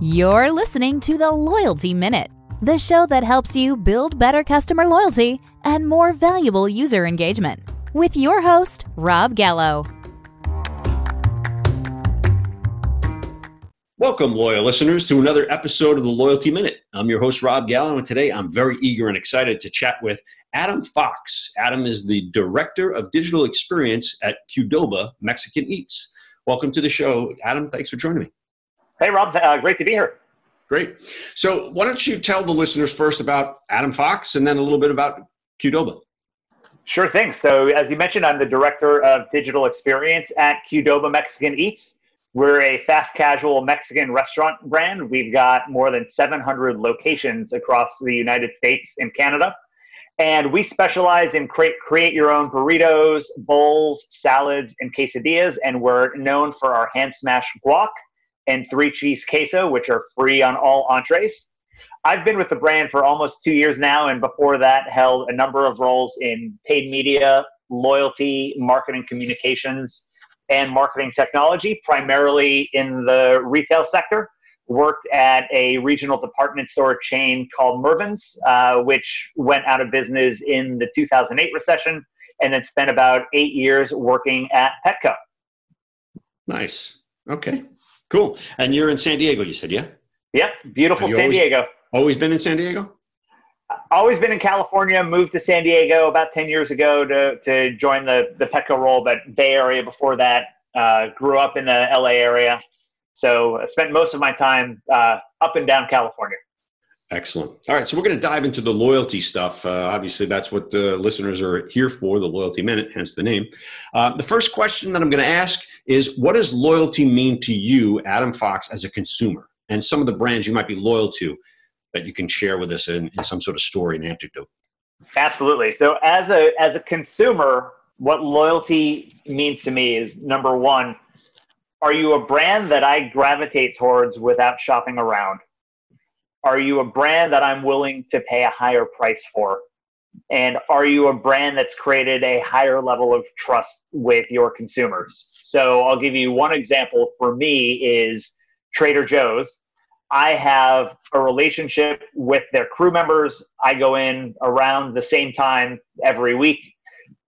You're listening to the Loyalty Minute, the show that helps you build better customer loyalty and more valuable user engagement. With your host, Rob Gallo. Welcome, loyal listeners, to another episode of the Loyalty Minute. I'm your host, Rob Gallo, and today I'm very eager and excited to chat with Adam Fox. Adam is the Director of Digital Experience at Qdoba Mexican Eats. Welcome to the show. Adam, thanks for joining me. Hey, Rob. Uh, great to be here. Great. So, why don't you tell the listeners first about Adam Fox and then a little bit about Qdoba? Sure thing. So, as you mentioned, I'm the Director of Digital Experience at Qdoba Mexican Eats. We're a fast casual Mexican restaurant brand. We've got more than 700 locations across the United States and Canada. And we specialize in create, create your own burritos, bowls, salads, and quesadillas. And we're known for our hand smashed guac and three cheese queso, which are free on all entrees. I've been with the brand for almost two years now, and before that, held a number of roles in paid media, loyalty, marketing communications, and marketing technology, primarily in the retail sector worked at a regional department store chain called Mervyn's, uh, which went out of business in the 2008 recession, and then spent about eight years working at Petco. Nice. Okay. Cool. And you're in San Diego, you said, yeah? Yep. Beautiful San always, Diego. Always been in San Diego? Always been in California, moved to San Diego about 10 years ago to, to join the, the Petco role, but Bay Area before that. Uh, grew up in the LA area so I spent most of my time uh, up and down California. Excellent. All right, so we're going to dive into the loyalty stuff. Uh, obviously, that's what the listeners are here for, the Loyalty Minute, hence the name. Uh, the first question that I'm going to ask is What does loyalty mean to you, Adam Fox, as a consumer? And some of the brands you might be loyal to that you can share with us in, in some sort of story and anecdote. Absolutely. So, as a, as a consumer, what loyalty means to me is number one, are you a brand that I gravitate towards without shopping around? Are you a brand that I'm willing to pay a higher price for? And are you a brand that's created a higher level of trust with your consumers? So I'll give you one example for me is Trader Joe's. I have a relationship with their crew members. I go in around the same time every week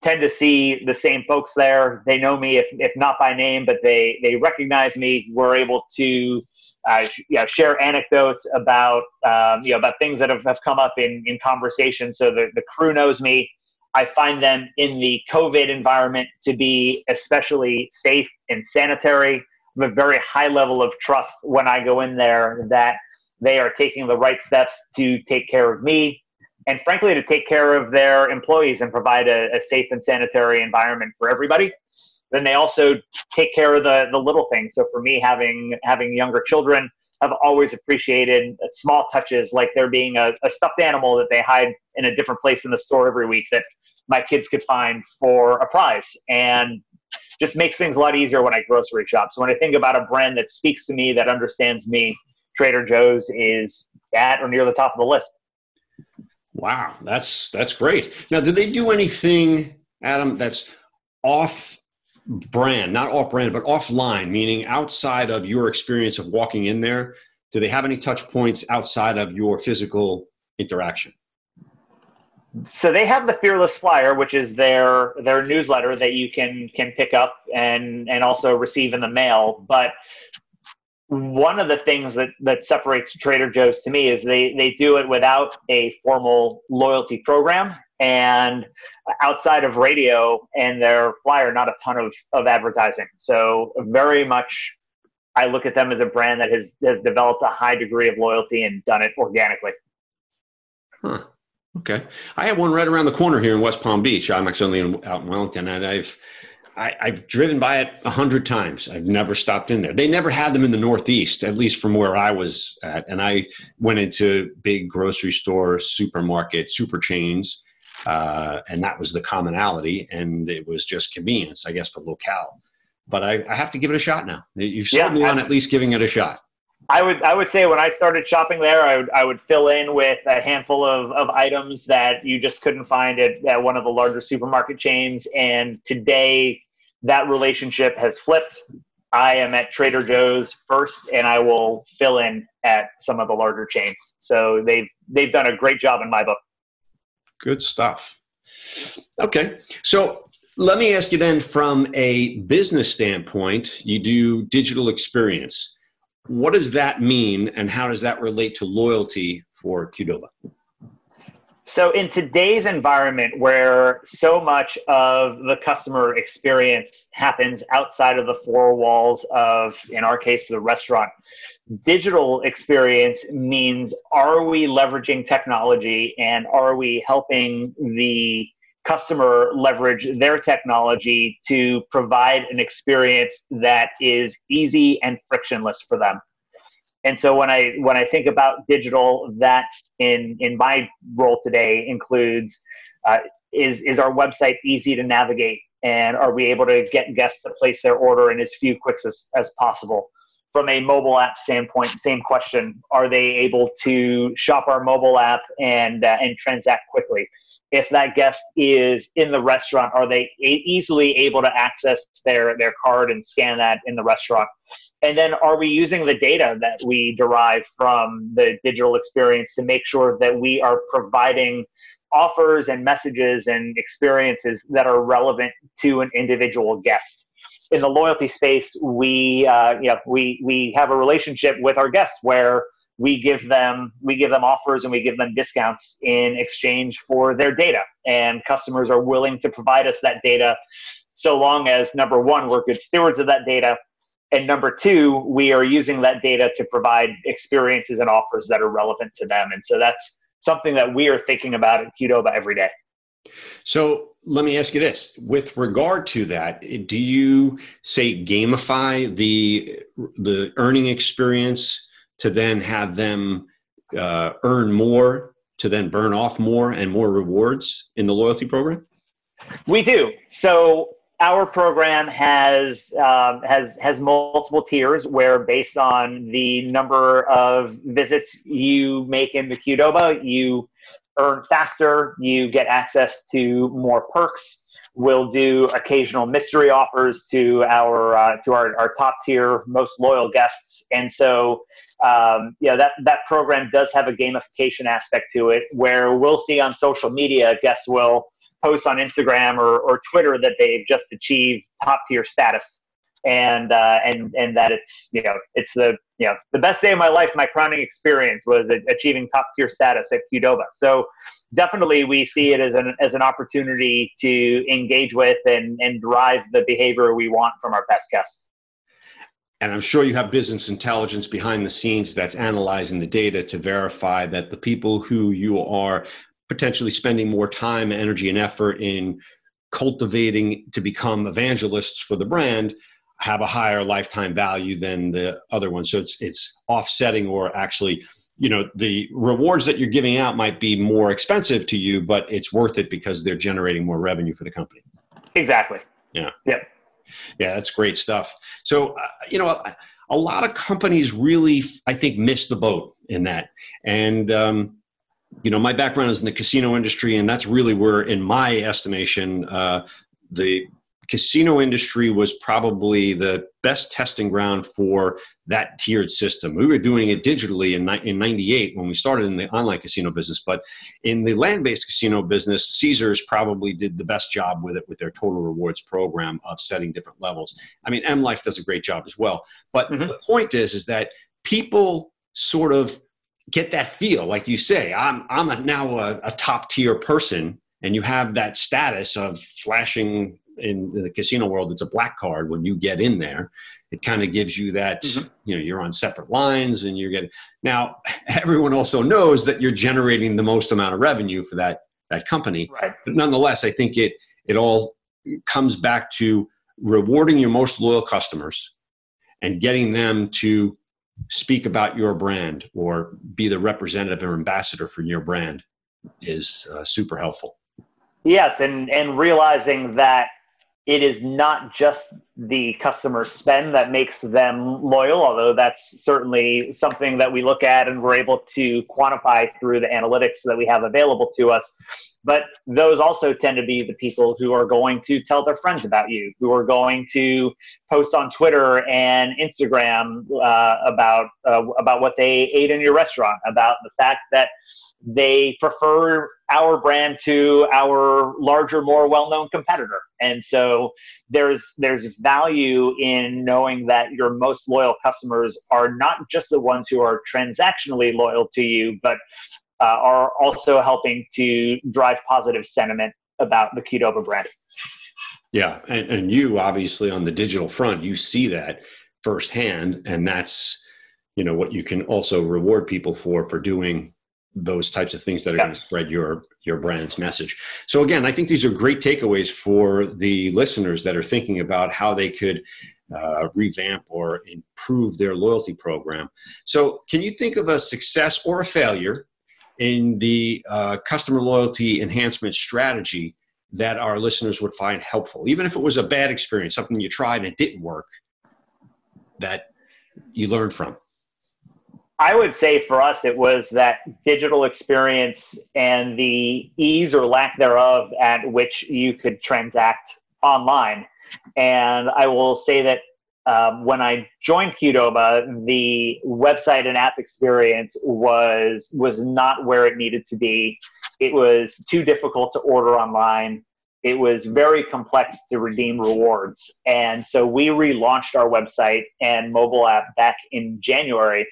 tend to see the same folks there. They know me, if, if not by name, but they, they recognize me. We're able to uh, you know, share anecdotes about um, you know about things that have, have come up in, in conversation. So the, the crew knows me. I find them in the COVID environment to be especially safe and sanitary. I have a very high level of trust when I go in there that they are taking the right steps to take care of me and frankly to take care of their employees and provide a, a, safe and sanitary environment for everybody then they also take care of the, the little things. So for me having having younger children i've always appreciated small touches like there being a, a stuffed animal that they hide in a different place in the store every week that my kids could find for a prize and just makes things a lot easier when i grocery shop. So when i think about a brand that speaks to me that understands me trader joe's is at or near the top of the list. Wow, that's that's great. Now, do they do anything, Adam, that's off brand, not off brand, but offline, meaning outside of your experience of walking in there? Do they have any touch points outside of your physical interaction? So they have the Fearless Flyer, which is their their newsletter that you can can pick up and and also receive in the mail. But one of the things that, that separates Trader Joe's to me is they, they do it without a formal loyalty program and outside of radio and their flyer, not a ton of, of advertising. So very much I look at them as a brand that has, has developed a high degree of loyalty and done it organically. Huh. Okay. I have one right around the corner here in West Palm Beach. I'm actually in, out in Wellington and I've I, have driven by it a hundred times. I've never stopped in there. They never had them in the Northeast, at least from where I was at. And I went into big grocery stores, supermarket, super chains, uh, and that was the commonality. And it was just convenience, I guess, for locale. But I, I have to give it a shot now. You've sold yeah, me on at least giving it a shot. I would I would say when I started shopping there, I would I would fill in with a handful of, of items that you just couldn't find at, at one of the larger supermarket chains. And today, that relationship has flipped. I am at Trader Joe's first, and I will fill in at some of the larger chains. So they've they've done a great job in my book. Good stuff. Okay, so let me ask you then from a business standpoint, you do digital experience. What does that mean, and how does that relate to loyalty for Qdoba? So, in today's environment where so much of the customer experience happens outside of the four walls of, in our case, the restaurant, digital experience means are we leveraging technology and are we helping the customer leverage their technology to provide an experience that is easy and frictionless for them? and so when i when i think about digital that in in my role today includes uh, is is our website easy to navigate and are we able to get guests to place their order in as few clicks as, as possible from a mobile app standpoint same question. Are they able to shop our mobile app and uh, and transact quickly? If that guest is in the restaurant are they a- easily able to access their their card and scan that in the restaurant? And then are we using the data that we derive from the digital experience to make sure that we are providing offers and messages and experiences that are relevant to an individual guest? In the loyalty space, we uh, you know, we we have a relationship with our guests where we give them we give them offers and we give them discounts in exchange for their data, and customers are willing to provide us that data so long as number one we're good stewards of that data and number two, we are using that data to provide experiences and offers that are relevant to them. And so that's something that we are thinking about at Qdoba every day. So let me ask you this: with regard to that, do you say gamify the the earning experience to then have them uh, earn more, to then burn off more and more rewards in the loyalty program? We do. So our program has um, has has multiple tiers where based on the number of visits you make in the Qdoba, you earn faster, you get access to more perks. We'll do occasional mystery offers to our uh, to our, our top tier most loyal guests, and so um, yeah, that that program does have a gamification aspect to it, where we'll see on social media guests will post on Instagram or, or Twitter that they've just achieved top tier status, and uh, and and that it's you know it's the you know the best day of my life. My crowning experience was achieving top tier status at Qdoba. So definitely we see it as an as an opportunity to engage with and and drive the behavior we want from our best guests. And I'm sure you have business intelligence behind the scenes that's analyzing the data to verify that the people who you are potentially spending more time, energy, and effort in cultivating to become evangelists for the brand have a higher lifetime value than the other one. So it's it's offsetting or actually, you know, the rewards that you're giving out might be more expensive to you, but it's worth it because they're generating more revenue for the company. Exactly. Yeah. Yep. Yeah, that's great stuff. So, uh, you know, a lot of companies really, I think, miss the boat in that. And um, you know, my background is in the casino industry, and that's really where, in my estimation, uh, the casino industry was probably the best testing ground for that tiered system. We were doing it digitally in, in 98 when we started in the online casino business, but in the land based casino business, Caesars probably did the best job with it with their total rewards program of setting different levels. I mean, M Life does a great job as well. But mm-hmm. the point is, is that people sort of get that feel like you say i'm i'm a, now a, a top tier person and you have that status of flashing in the casino world it's a black card when you get in there it kind of gives you that mm-hmm. you know you're on separate lines and you're getting now everyone also knows that you're generating the most amount of revenue for that that company right. but nonetheless i think it it all comes back to rewarding your most loyal customers and getting them to speak about your brand or be the representative or ambassador for your brand is uh, super helpful. Yes, and and realizing that it is not just the customer spend that makes them loyal, although that's certainly something that we look at and we're able to quantify through the analytics that we have available to us. But those also tend to be the people who are going to tell their friends about you, who are going to post on Twitter and Instagram uh, about uh, about what they ate in your restaurant, about the fact that they prefer our brand to our larger, more well-known competitor. And so there's there's value in knowing that your most loyal customers are not just the ones who are transactionally loyal to you, but uh, are also helping to drive positive sentiment about the Qdoba brand. Yeah, and, and you obviously on the digital front, you see that firsthand, and that's you know what you can also reward people for for doing those types of things that are yeah. going to spread your your brand's message. So again, I think these are great takeaways for the listeners that are thinking about how they could uh, revamp or improve their loyalty program. So, can you think of a success or a failure in the uh, customer loyalty enhancement strategy that our listeners would find helpful, even if it was a bad experience, something you tried and it didn't work, that you learned from? I would say for us, it was that digital experience and the ease or lack thereof at which you could transact online. And I will say that um, when I joined Qdoba, the website and app experience was was not where it needed to be. It was too difficult to order online. It was very complex to redeem rewards. And so we relaunched our website and mobile app back in January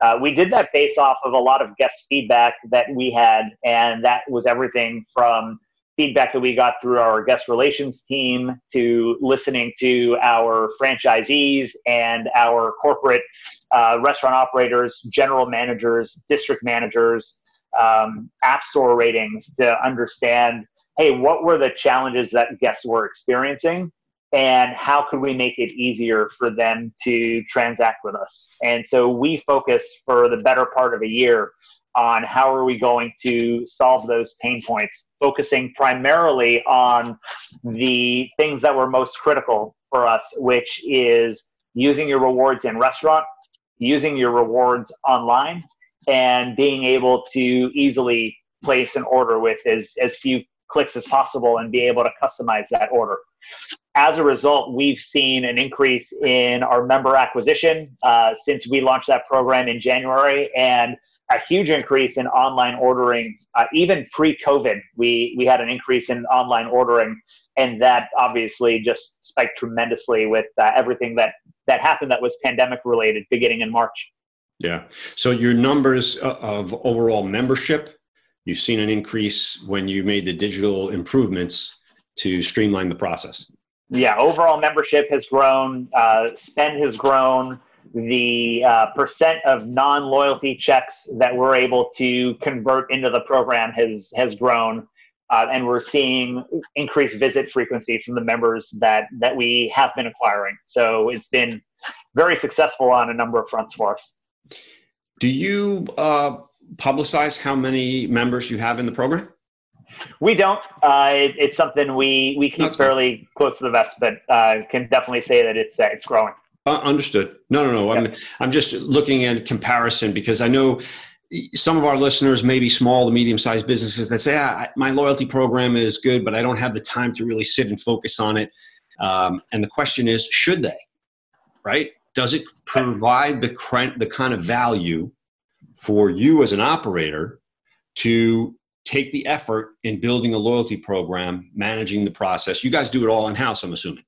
uh, we did that based off of a lot of guest feedback that we had, and that was everything from feedback that we got through our guest relations team to listening to our franchisees and our corporate uh, restaurant operators, general managers, district managers, um, app store ratings to understand hey, what were the challenges that guests were experiencing? And how could we make it easier for them to transact with us? And so we focused for the better part of a year on how are we going to solve those pain points focusing primarily on the things that were most critical for us which is using your rewards in restaurant using your rewards online and being able to easily place an order with as, as few clicks as possible and be able to customize that order as a result, we've seen an increase in our member acquisition uh, since we launched that program in January, and a huge increase in online ordering. Uh, even pre-COVID, we we had an increase in online ordering, and that obviously just spiked tremendously with uh, everything that that happened that was pandemic related beginning in March. Yeah. So your numbers uh, of overall membership, you've seen an increase when you made the digital improvements to streamline the process yeah, overall membership has grown, uh, spend has grown, the uh, percent of non-loyalty checks that we're able to convert into the program has has grown, uh, and we're seeing increased visit frequency from the members that that we have been acquiring. So it's been very successful on a number of fronts for us. Do you uh, publicize how many members you have in the program? We don't. Uh, it, it's something we we keep That's fairly fine. close to the vest, but uh, can definitely say that it's uh, it's growing. Uh, understood. No, no, no. I'm I'm just looking at comparison because I know some of our listeners may be small to medium sized businesses that say, ah, my loyalty program is good, but I don't have the time to really sit and focus on it. Um, and the question is, should they? Right? Does it provide the the kind of value for you as an operator to take the effort in building a loyalty program, managing the process. You guys do it all in house, I'm assuming.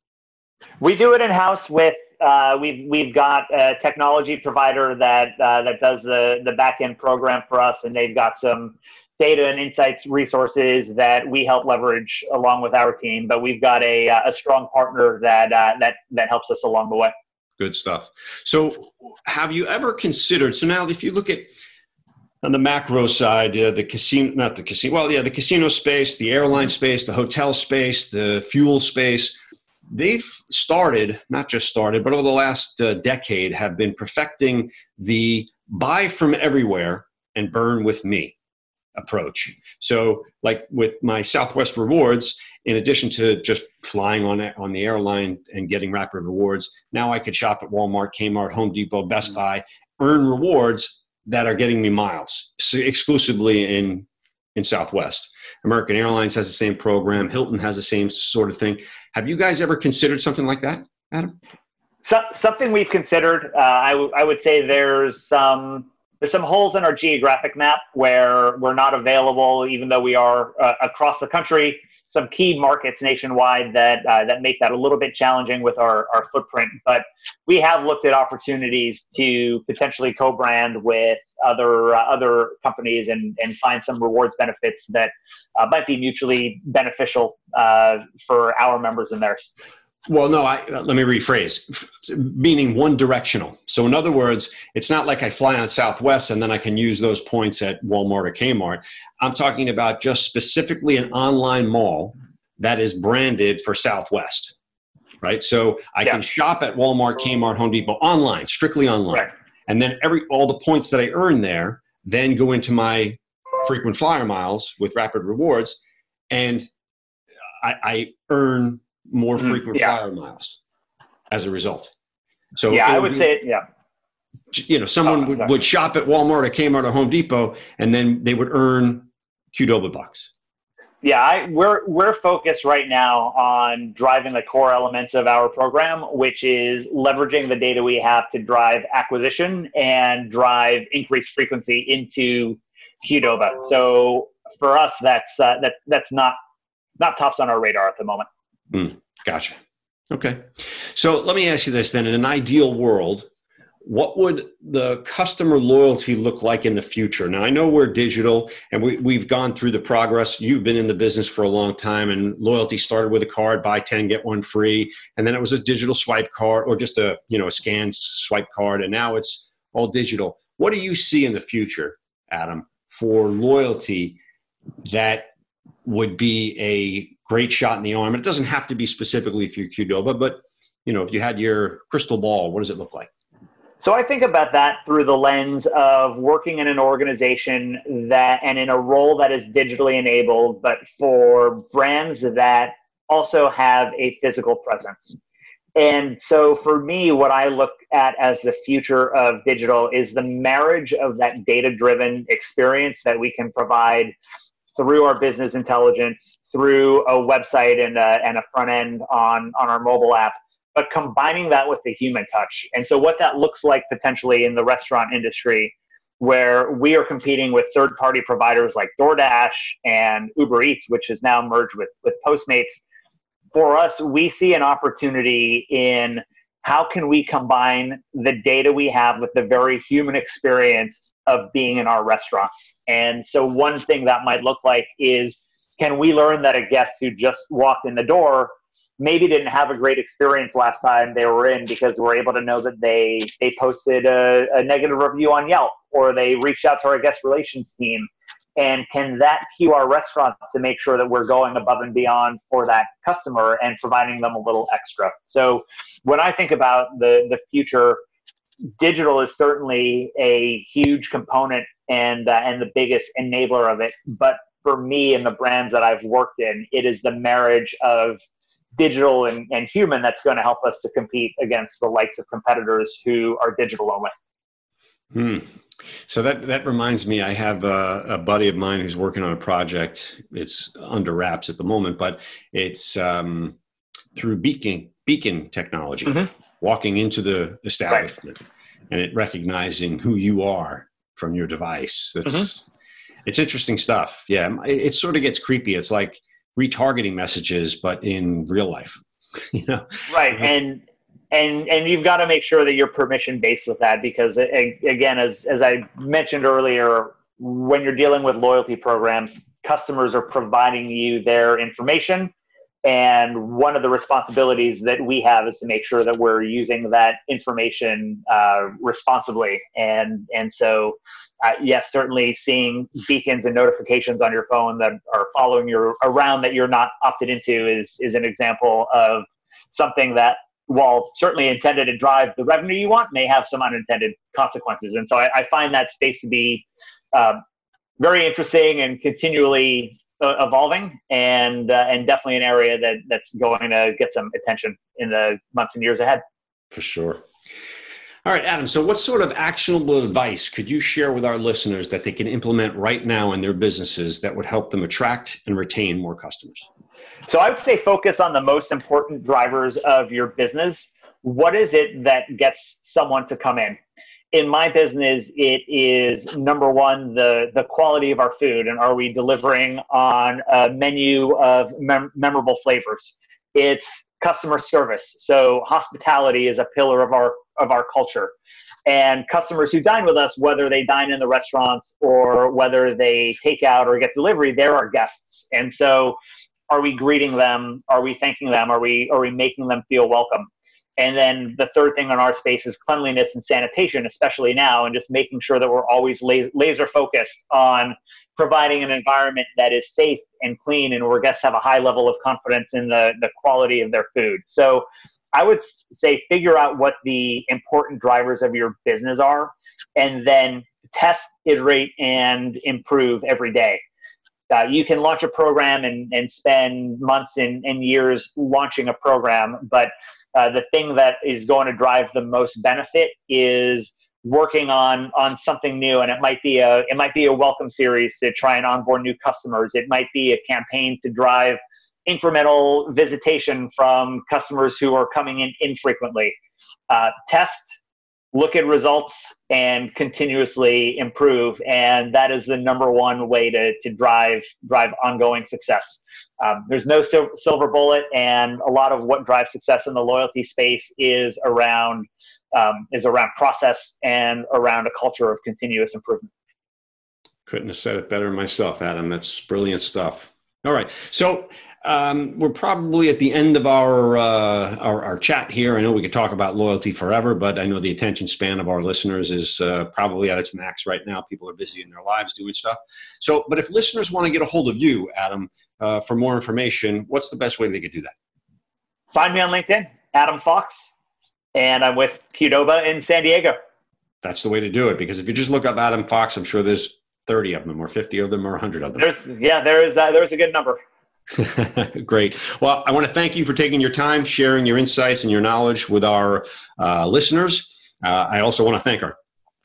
We do it in house with uh, we've we've got a technology provider that uh, that does the the back end program for us, and they've got some data and insights resources that we help leverage along with our team. But we've got a a strong partner that uh, that that helps us along the way. Good stuff. So, have you ever considered? So now, if you look at on the macro side, uh, the casino, not the casino, well, yeah, the casino space, the airline space, the hotel space, the fuel space, they've started, not just started, but over the last uh, decade have been perfecting the buy from everywhere and burn with me approach. So, like with my Southwest rewards, in addition to just flying on on the airline and getting rapid rewards, now I could shop at Walmart, Kmart, Home Depot, Best mm-hmm. Buy, earn rewards that are getting me miles exclusively in in Southwest. American Airlines has the same program. Hilton has the same sort of thing. Have you guys ever considered something like that, Adam? So, something we've considered. Uh, I, w- I would say there's some there's some holes in our geographic map where we're not available, even though we are uh, across the country. Some key markets nationwide that uh, that make that a little bit challenging with our, our footprint. But we have looked at opportunities to potentially co-brand with other uh, other companies and and find some rewards benefits that uh, might be mutually beneficial uh, for our members and theirs. Well, no, I, let me rephrase, meaning one directional. So, in other words, it's not like I fly on Southwest and then I can use those points at Walmart or Kmart. I'm talking about just specifically an online mall that is branded for Southwest, right? So, I yeah. can shop at Walmart, Kmart, Home Depot online, strictly online. Right. And then every all the points that I earn there then go into my frequent flyer miles with rapid rewards. And I, I earn more mm-hmm. frequent yeah. flyer miles as a result. So yeah, I would be, say yeah. You know, someone oh, would, would shop at Walmart or Kmart or Home Depot, and then they would earn Qdoba bucks. Yeah, I, we're we're focused right now on driving the core elements of our program, which is leveraging the data we have to drive acquisition and drive increased frequency into Qdoba. So for us, that's uh, that that's not not tops on our radar at the moment. Mm, gotcha. Okay. So let me ask you this then. In an ideal world, what would the customer loyalty look like in the future? Now, I know we're digital and we, we've gone through the progress. You've been in the business for a long time, and loyalty started with a card buy 10, get one free. And then it was a digital swipe card or just a, you know, a scanned swipe card. And now it's all digital. What do you see in the future, Adam, for loyalty that would be a great shot in the arm. And It doesn't have to be specifically for Qdoba, but you know, if you had your crystal ball, what does it look like? So I think about that through the lens of working in an organization that and in a role that is digitally enabled, but for brands that also have a physical presence. And so for me, what I look at as the future of digital is the marriage of that data driven experience that we can provide through our business intelligence, through a website and a, and a front end on, on our mobile app, but combining that with the human touch. And so, what that looks like potentially in the restaurant industry, where we are competing with third party providers like DoorDash and Uber Eats, which is now merged with, with Postmates. For us, we see an opportunity in how can we combine the data we have with the very human experience of being in our restaurants. And so, one thing that might look like is can we learn that a guest who just walked in the door maybe didn't have a great experience last time they were in because we're able to know that they they posted a, a negative review on Yelp or they reached out to our guest relations team and can that cue our restaurants to make sure that we're going above and beyond for that customer and providing them a little extra so when i think about the the future digital is certainly a huge component and uh, and the biggest enabler of it. But for me and the brands that I've worked in, it is the marriage of digital and, and human that's going to help us to compete against the likes of competitors who are digital only. Hmm. So that that reminds me, I have a, a, buddy of mine who's working on a project. It's under wraps at the moment, but it's um, through beacon beacon technology. Mm-hmm walking into the establishment right. and it recognizing who you are from your device. That's mm-hmm. it's interesting stuff. Yeah, it, it, sort of gets creepy. It's like retargeting messages, but in real life. you know, right? And and and you've got to make sure that you're permission based with that because again, as as I mentioned earlier, when you're dealing with loyalty programs, customers are providing you their information and one of the responsibilities that we have is to make sure that we're using that information uh, responsibly. And and so, uh, yes, certainly seeing beacons and notifications on your phone that are following you around that you're not opted into is is an example of something that, while certainly intended to drive the revenue you want, may have some unintended consequences. And so, I, I find that space to be uh, very interesting and continually uh, evolving, and uh, and definitely an area that that's going to get some attention in the months and years ahead. For sure. All right, Adam. So, what sort of actionable advice could you share with our listeners that they can implement right now in their businesses that would help them attract and retain more customers? So, I would say focus on the most important drivers of your business. What is it that gets someone to come in? In my business, it is number one the the quality of our food, and are we delivering on a menu of mem- memorable flavors? It's customer service. So hospitality is a pillar of our of our culture. And customers who dine with us, whether they dine in the restaurants or whether they take out or get delivery, they're our guests. And so are we greeting them? Are we thanking them? Are we are we making them feel welcome? And then the third thing on our space is cleanliness and sanitation, especially now, and just making sure that we're always laser focused on providing an environment that is safe and clean and where guests have a high level of confidence in the, the quality of their food. So I would say figure out what the important drivers of your business are and then test, iterate, and improve every day. Uh, you can launch a program and, and spend months and, and years launching a program, but uh, the thing that is going to drive the most benefit is working on on something new. And it might be a it might be a welcome series to try and onboard new customers. It might be a campaign to drive incremental visitation from customers who are coming in infrequently. Uh, test look at results and continuously improve and that is the number one way to, to drive drive ongoing success um, there's no sil- silver bullet and a lot of what drives success in the loyalty space is around um, is around process and around a culture of continuous improvement. Couldn't have said it better myself, Adam. That's brilliant stuff. All right. So um, we're probably at the end of our, uh, our, our chat here. I know we could talk about loyalty forever, but I know the attention span of our listeners is uh, probably at its max right now. People are busy in their lives doing stuff. So, but if listeners want to get a hold of you, Adam, uh, for more information, what's the best way they could do that? Find me on LinkedIn, Adam Fox and I'm with Qdoba in San Diego. That's the way to do it because if you just look up Adam Fox, I'm sure there's 30 of them, or 50 of them, or 100 of them. There's, yeah, there is. Uh, there's a good number. Great. Well, I want to thank you for taking your time, sharing your insights and your knowledge with our uh, listeners. Uh, I also want to thank our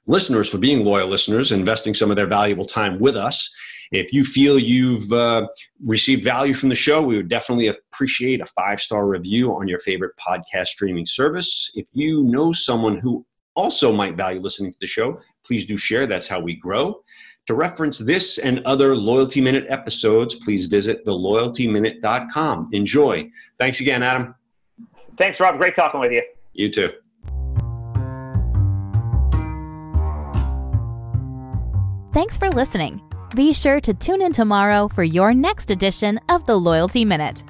listeners for being loyal listeners, investing some of their valuable time with us. If you feel you've uh, received value from the show, we would definitely appreciate a five star review on your favorite podcast streaming service. If you know someone who also might value listening to the show, please do share. That's how we grow. To reference this and other Loyalty Minute episodes, please visit theloyaltyminute.com. Enjoy. Thanks again, Adam. Thanks, Rob. Great talking with you. You too. Thanks for listening. Be sure to tune in tomorrow for your next edition of the Loyalty Minute.